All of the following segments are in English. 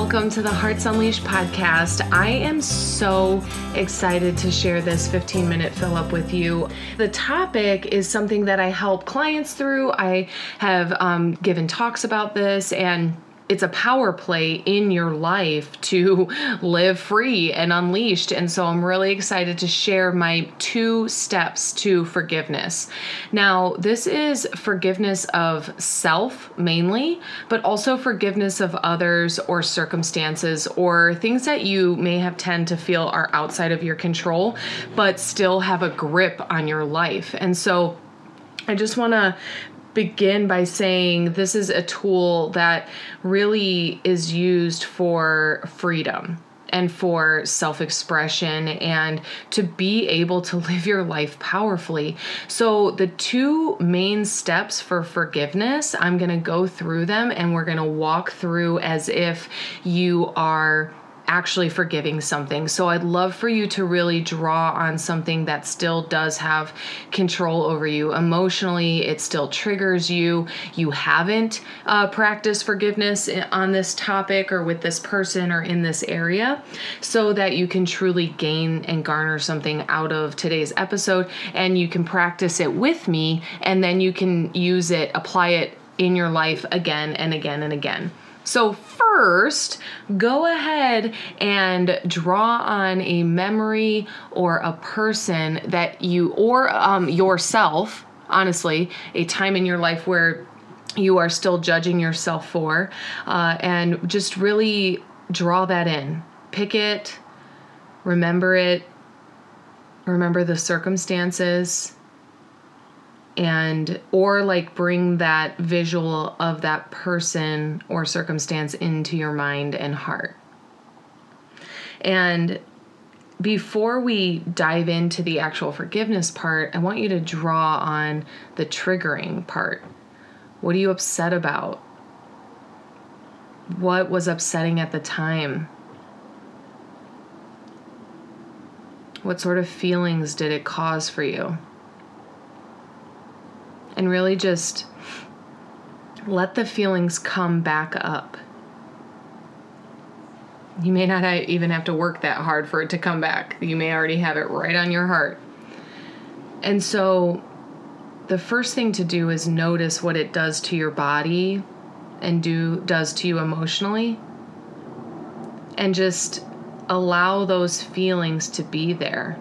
welcome to the Hearts Unleashed podcast. I am so excited to share this 15 minute fill up with you. The topic is something that I help clients through. I have um, given talks about this and it's a power play in your life to live free and unleashed. And so I'm really excited to share my two steps to forgiveness. Now, this is forgiveness of self mainly, but also forgiveness of others or circumstances or things that you may have tend to feel are outside of your control, but still have a grip on your life. And so I just want to begin by saying this is a tool that really is used for freedom and for self expression and to be able to live your life powerfully. So, the two main steps for forgiveness, I'm going to go through them and we're going to walk through as if you are actually forgiving something. So I'd love for you to really draw on something that still does have control over you. Emotionally, it still triggers you. You haven't uh, practiced forgiveness on this topic or with this person or in this area so that you can truly gain and garner something out of today's episode and you can practice it with me and then you can use it, apply it in your life again and again and again. So, first, go ahead and draw on a memory or a person that you, or um, yourself, honestly, a time in your life where you are still judging yourself for, uh, and just really draw that in. Pick it, remember it, remember the circumstances and or like bring that visual of that person or circumstance into your mind and heart. And before we dive into the actual forgiveness part, I want you to draw on the triggering part. What are you upset about? What was upsetting at the time? What sort of feelings did it cause for you? And really just let the feelings come back up. You may not even have to work that hard for it to come back. You may already have it right on your heart. And so, the first thing to do is notice what it does to your body and do does to you emotionally and just allow those feelings to be there.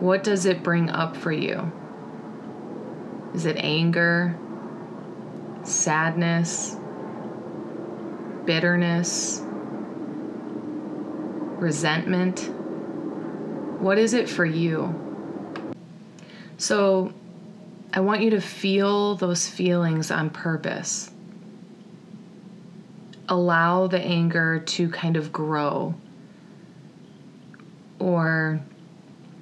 What does it bring up for you? Is it anger, sadness, bitterness, resentment? What is it for you? So, I want you to feel those feelings on purpose. Allow the anger to kind of grow. Or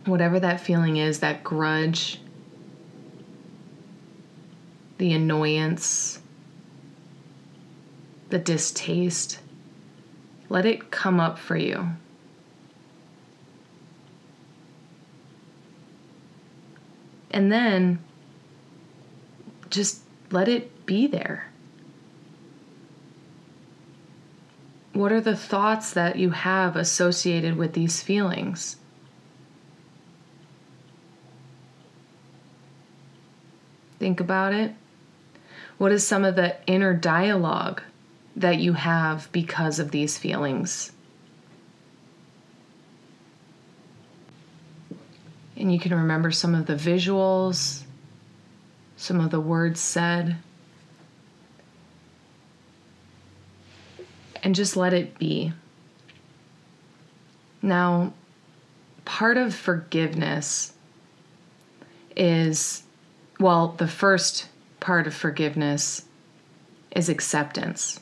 whatever that feeling is, that grudge, the annoyance, the distaste. Let it come up for you. And then just let it be there. What are the thoughts that you have associated with these feelings? Think about it. What is some of the inner dialogue that you have because of these feelings? And you can remember some of the visuals, some of the words said. And just let it be. Now, part of forgiveness is, well, the first part of forgiveness is acceptance.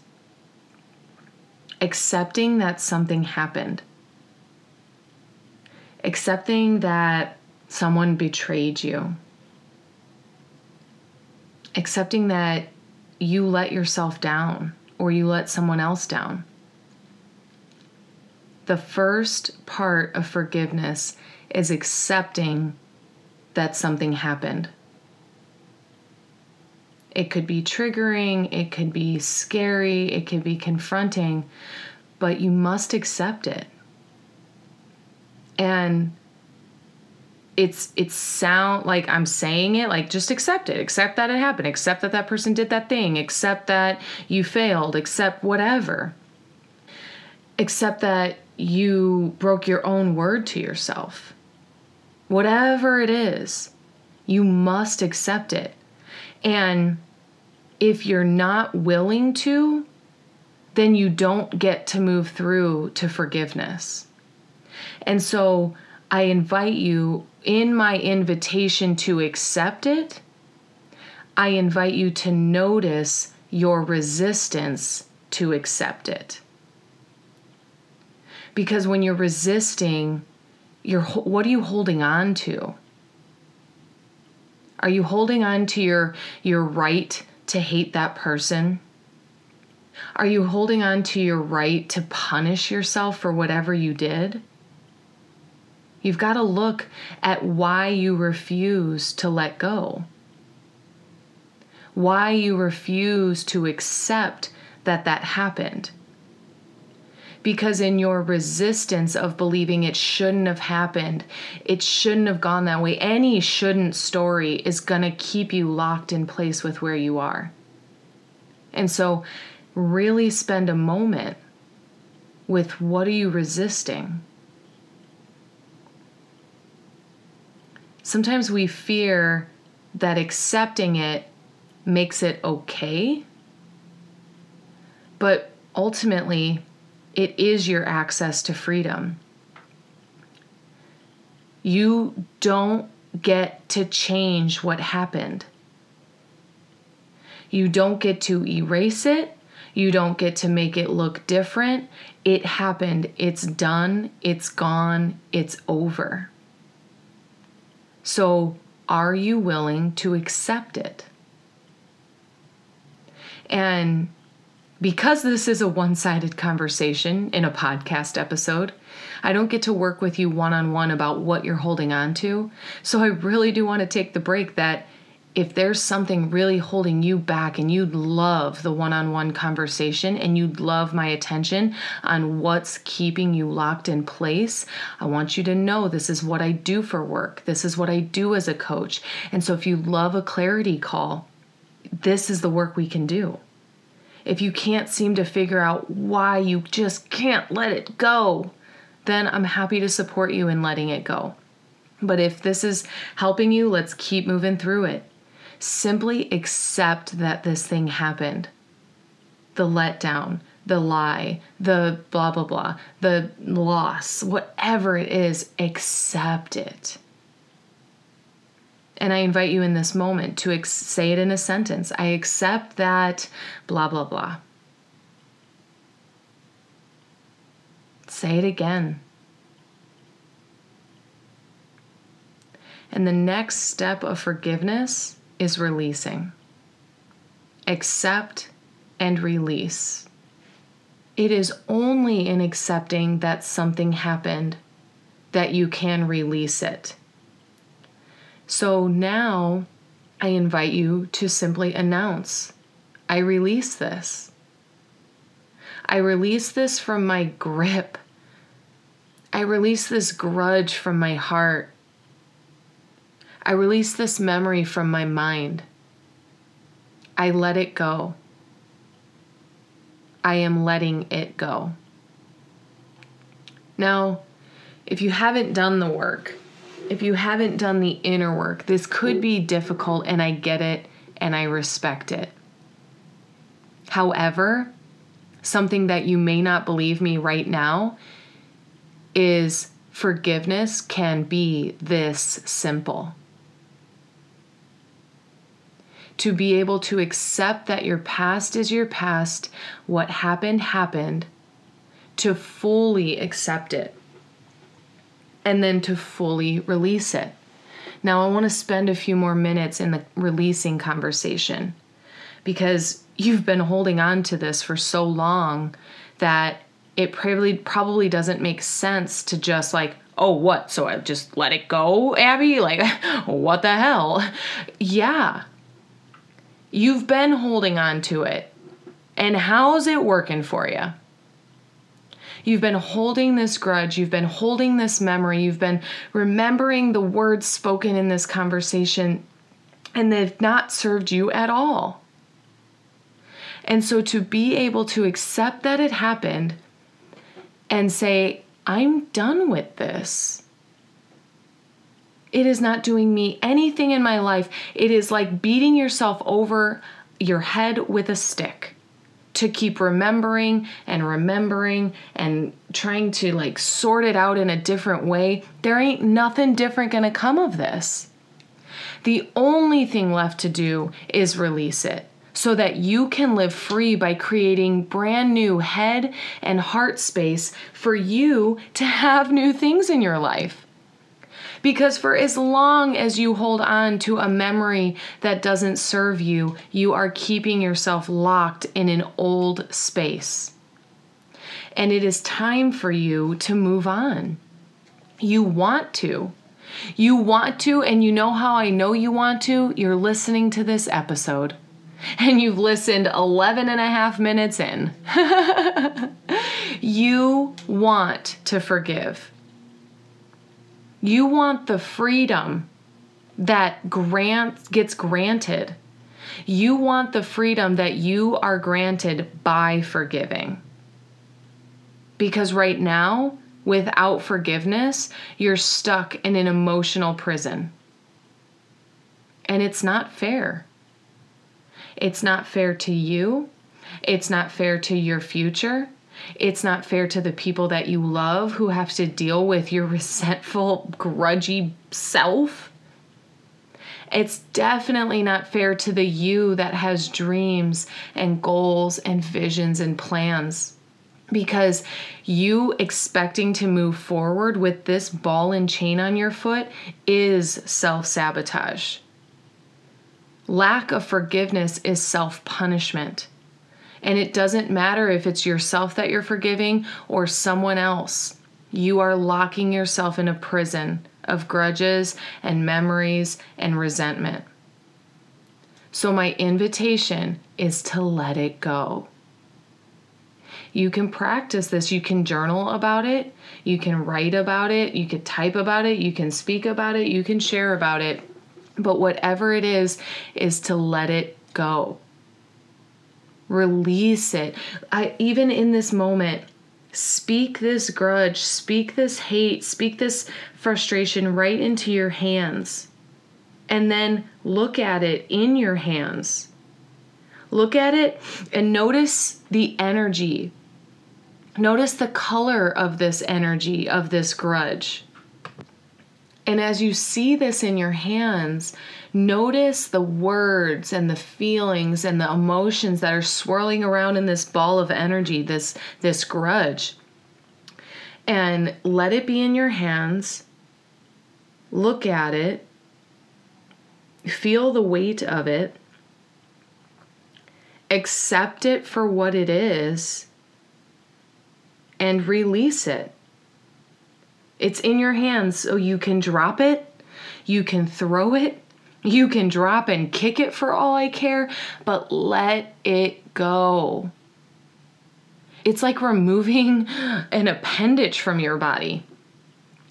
Accepting that something happened. Accepting that someone betrayed you. Accepting that you let yourself down or you let someone else down. The first part of forgiveness is accepting that something happened it could be triggering, it could be scary, it could be confronting, but you must accept it. And it's it's sound like I'm saying it like just accept it. Accept that it happened. Accept that that person did that thing. Accept that you failed. Accept whatever. Accept that you broke your own word to yourself. Whatever it is, you must accept it. And if you're not willing to, then you don't get to move through to forgiveness. And so I invite you in my invitation to accept it, I invite you to notice your resistance to accept it. Because when you're resisting, you're what are you holding on to? Are you holding on to your your right to hate that person? Are you holding on to your right to punish yourself for whatever you did? You've got to look at why you refuse to let go, why you refuse to accept that that happened. Because in your resistance of believing it shouldn't have happened, it shouldn't have gone that way, any shouldn't story is going to keep you locked in place with where you are. And so, really spend a moment with what are you resisting? sometimes we fear that accepting it makes it okay. But ultimately, it is your access to freedom. You don't get to change what happened. You don't get to erase it. You don't get to make it look different. It happened. It's done. It's gone. It's over. So, are you willing to accept it? And because this is a one sided conversation in a podcast episode, I don't get to work with you one on one about what you're holding on to. So I really do want to take the break that if there's something really holding you back and you'd love the one on one conversation and you'd love my attention on what's keeping you locked in place, I want you to know this is what I do for work. This is what I do as a coach. And so if you love a clarity call, this is the work we can do. If you can't seem to figure out why you just can't let it go, then I'm happy to support you in letting it go. But if this is helping you, let's keep moving through it. Simply accept that this thing happened. The letdown, the lie, the blah, blah, blah, the loss, whatever it is, accept it. And I invite you in this moment to ex- say it in a sentence I accept that blah, blah, blah. Say it again. And the next step of forgiveness is releasing. Accept and release. It is only in accepting that something happened that you can release it. So now I invite you to simply announce I release this. I release this from my grip. I release this grudge from my heart. I release this memory from my mind. I let it go. I am letting it go. Now, if you haven't done the work, if you haven't done the inner work, this could be difficult, and I get it and I respect it. However, something that you may not believe me right now is forgiveness can be this simple to be able to accept that your past is your past, what happened, happened, to fully accept it, and then to fully release it. Now, I want to spend a few more minutes in the releasing conversation because you've been holding on to this for so long that it probably probably doesn't make sense to just like oh what so i just let it go abby like what the hell yeah You've been holding on to it. And how's it working for you? You've been holding this grudge. You've been holding this memory. You've been remembering the words spoken in this conversation, and they've not served you at all. And so to be able to accept that it happened and say, I'm done with this. It is not doing me anything in my life. It is like beating yourself over your head with a stick to keep remembering and remembering and trying to like sort it out in a different way. There ain't nothing different gonna come of this. The only thing left to do is release it so that you can live free by creating brand new head and heart space for you to have new things in your life. Because for as long as you hold on to a memory that doesn't serve you, you are keeping yourself locked in an old space. And it is time for you to move on. You want to. You want to, and you know how I know you want to? You're listening to this episode and you've listened 11 and a half minutes in. you want to forgive. You want the freedom that grant gets granted. You want the freedom that you are granted by forgiving. Because right now, without forgiveness, you're stuck in an emotional prison. And it's not fair. It's not fair to you. It's not fair to your future. It's not fair to the people that you love who have to deal with your resentful, grudgy self. It's definitely not fair to the you that has dreams and goals and visions and plans. Because you expecting to move forward with this ball and chain on your foot is self sabotage. Lack of forgiveness is self punishment. And it doesn't matter if it's yourself that you're forgiving or someone else. You are locking yourself in a prison of grudges and memories and resentment. So, my invitation is to let it go. You can practice this. You can journal about it. You can write about it. You can type about it. You can speak about it. You can share about it. But whatever it is, is to let it go. Release it. I, even in this moment, speak this grudge, speak this hate, speak this frustration right into your hands. And then look at it in your hands. Look at it and notice the energy. Notice the color of this energy, of this grudge. And as you see this in your hands, notice the words and the feelings and the emotions that are swirling around in this ball of energy, this this grudge. And let it be in your hands. Look at it. Feel the weight of it. Accept it for what it is and release it. It's in your hands, so you can drop it, you can throw it, you can drop and kick it for all I care, but let it go. It's like removing an appendage from your body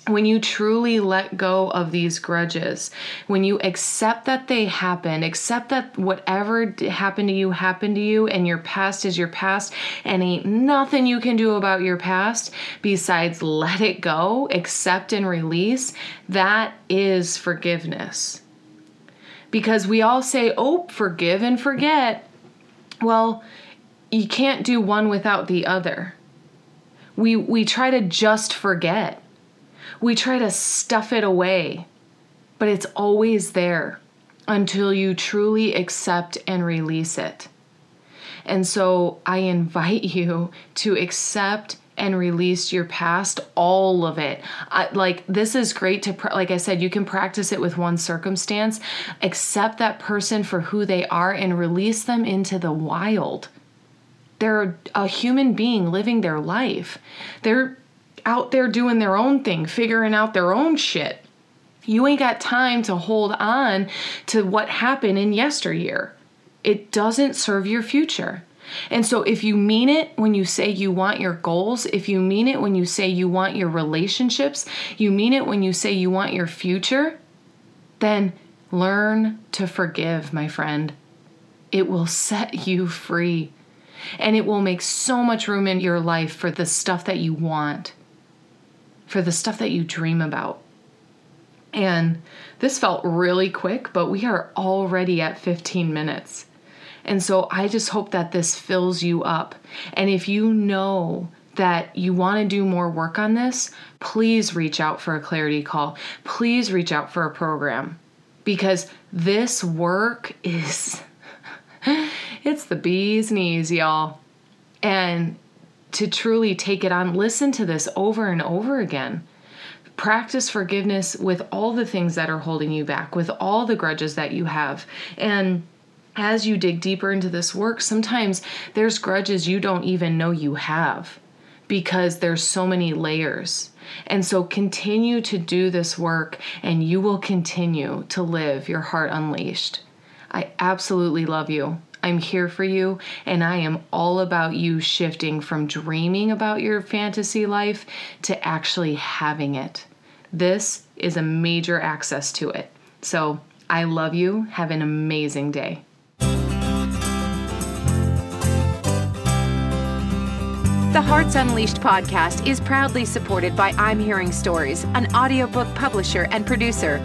when you truly let go of these grudges, when you accept that they happen, accept that whatever happened to you happened to you, and your past is your past, and ain't nothing you can do about your past besides let it go, accept and release, that is forgiveness. Because we all say, oh, forgive and forget. Well, you can't do one without the other. We, we try to just forget we try to stuff it away, but it's always there until you truly accept and release it. And so I invite you to accept and release your past, all of it. I, like, this is great to, like I said, you can practice it with one circumstance. Accept that person for who they are and release them into the wild. They're a human being living their life. They're out there doing their own thing, figuring out their own shit. You ain't got time to hold on to what happened in yesteryear. It doesn't serve your future. And so, if you mean it when you say you want your goals, if you mean it when you say you want your relationships, you mean it when you say you want your future, then learn to forgive, my friend. It will set you free and it will make so much room in your life for the stuff that you want, for the stuff that you dream about. And this felt really quick, but we are already at 15 minutes. And so I just hope that this fills you up. And if you know that you want to do more work on this, please reach out for a clarity call. Please reach out for a program because this work is it's the bee's knees, y'all. And to truly take it on, listen to this over and over again. Practice forgiveness with all the things that are holding you back, with all the grudges that you have. And as you dig deeper into this work, sometimes there's grudges you don't even know you have because there's so many layers. And so continue to do this work and you will continue to live your heart unleashed. I absolutely love you. I'm here for you, and I am all about you shifting from dreaming about your fantasy life to actually having it. This is a major access to it. So I love you. Have an amazing day. The Hearts Unleashed podcast is proudly supported by I'm Hearing Stories, an audiobook publisher and producer.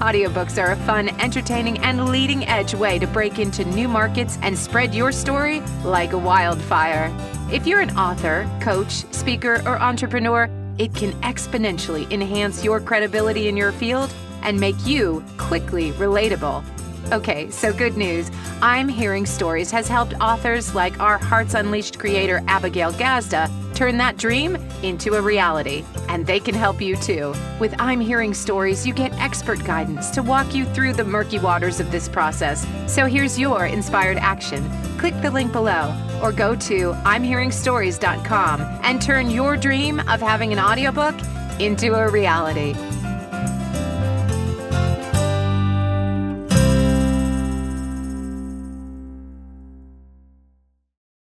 Audiobooks are a fun, entertaining, and leading edge way to break into new markets and spread your story like a wildfire. If you're an author, coach, speaker, or entrepreneur, it can exponentially enhance your credibility in your field and make you quickly relatable. Okay, so good news. I'm Hearing Stories has helped authors like our Hearts Unleashed creator Abigail Gazda turn that dream into a reality. And they can help you too. With I'm Hearing Stories, you get expert guidance to walk you through the murky waters of this process. So here's your inspired action. Click the link below or go to I'mHearingStories.com and turn your dream of having an audiobook into a reality.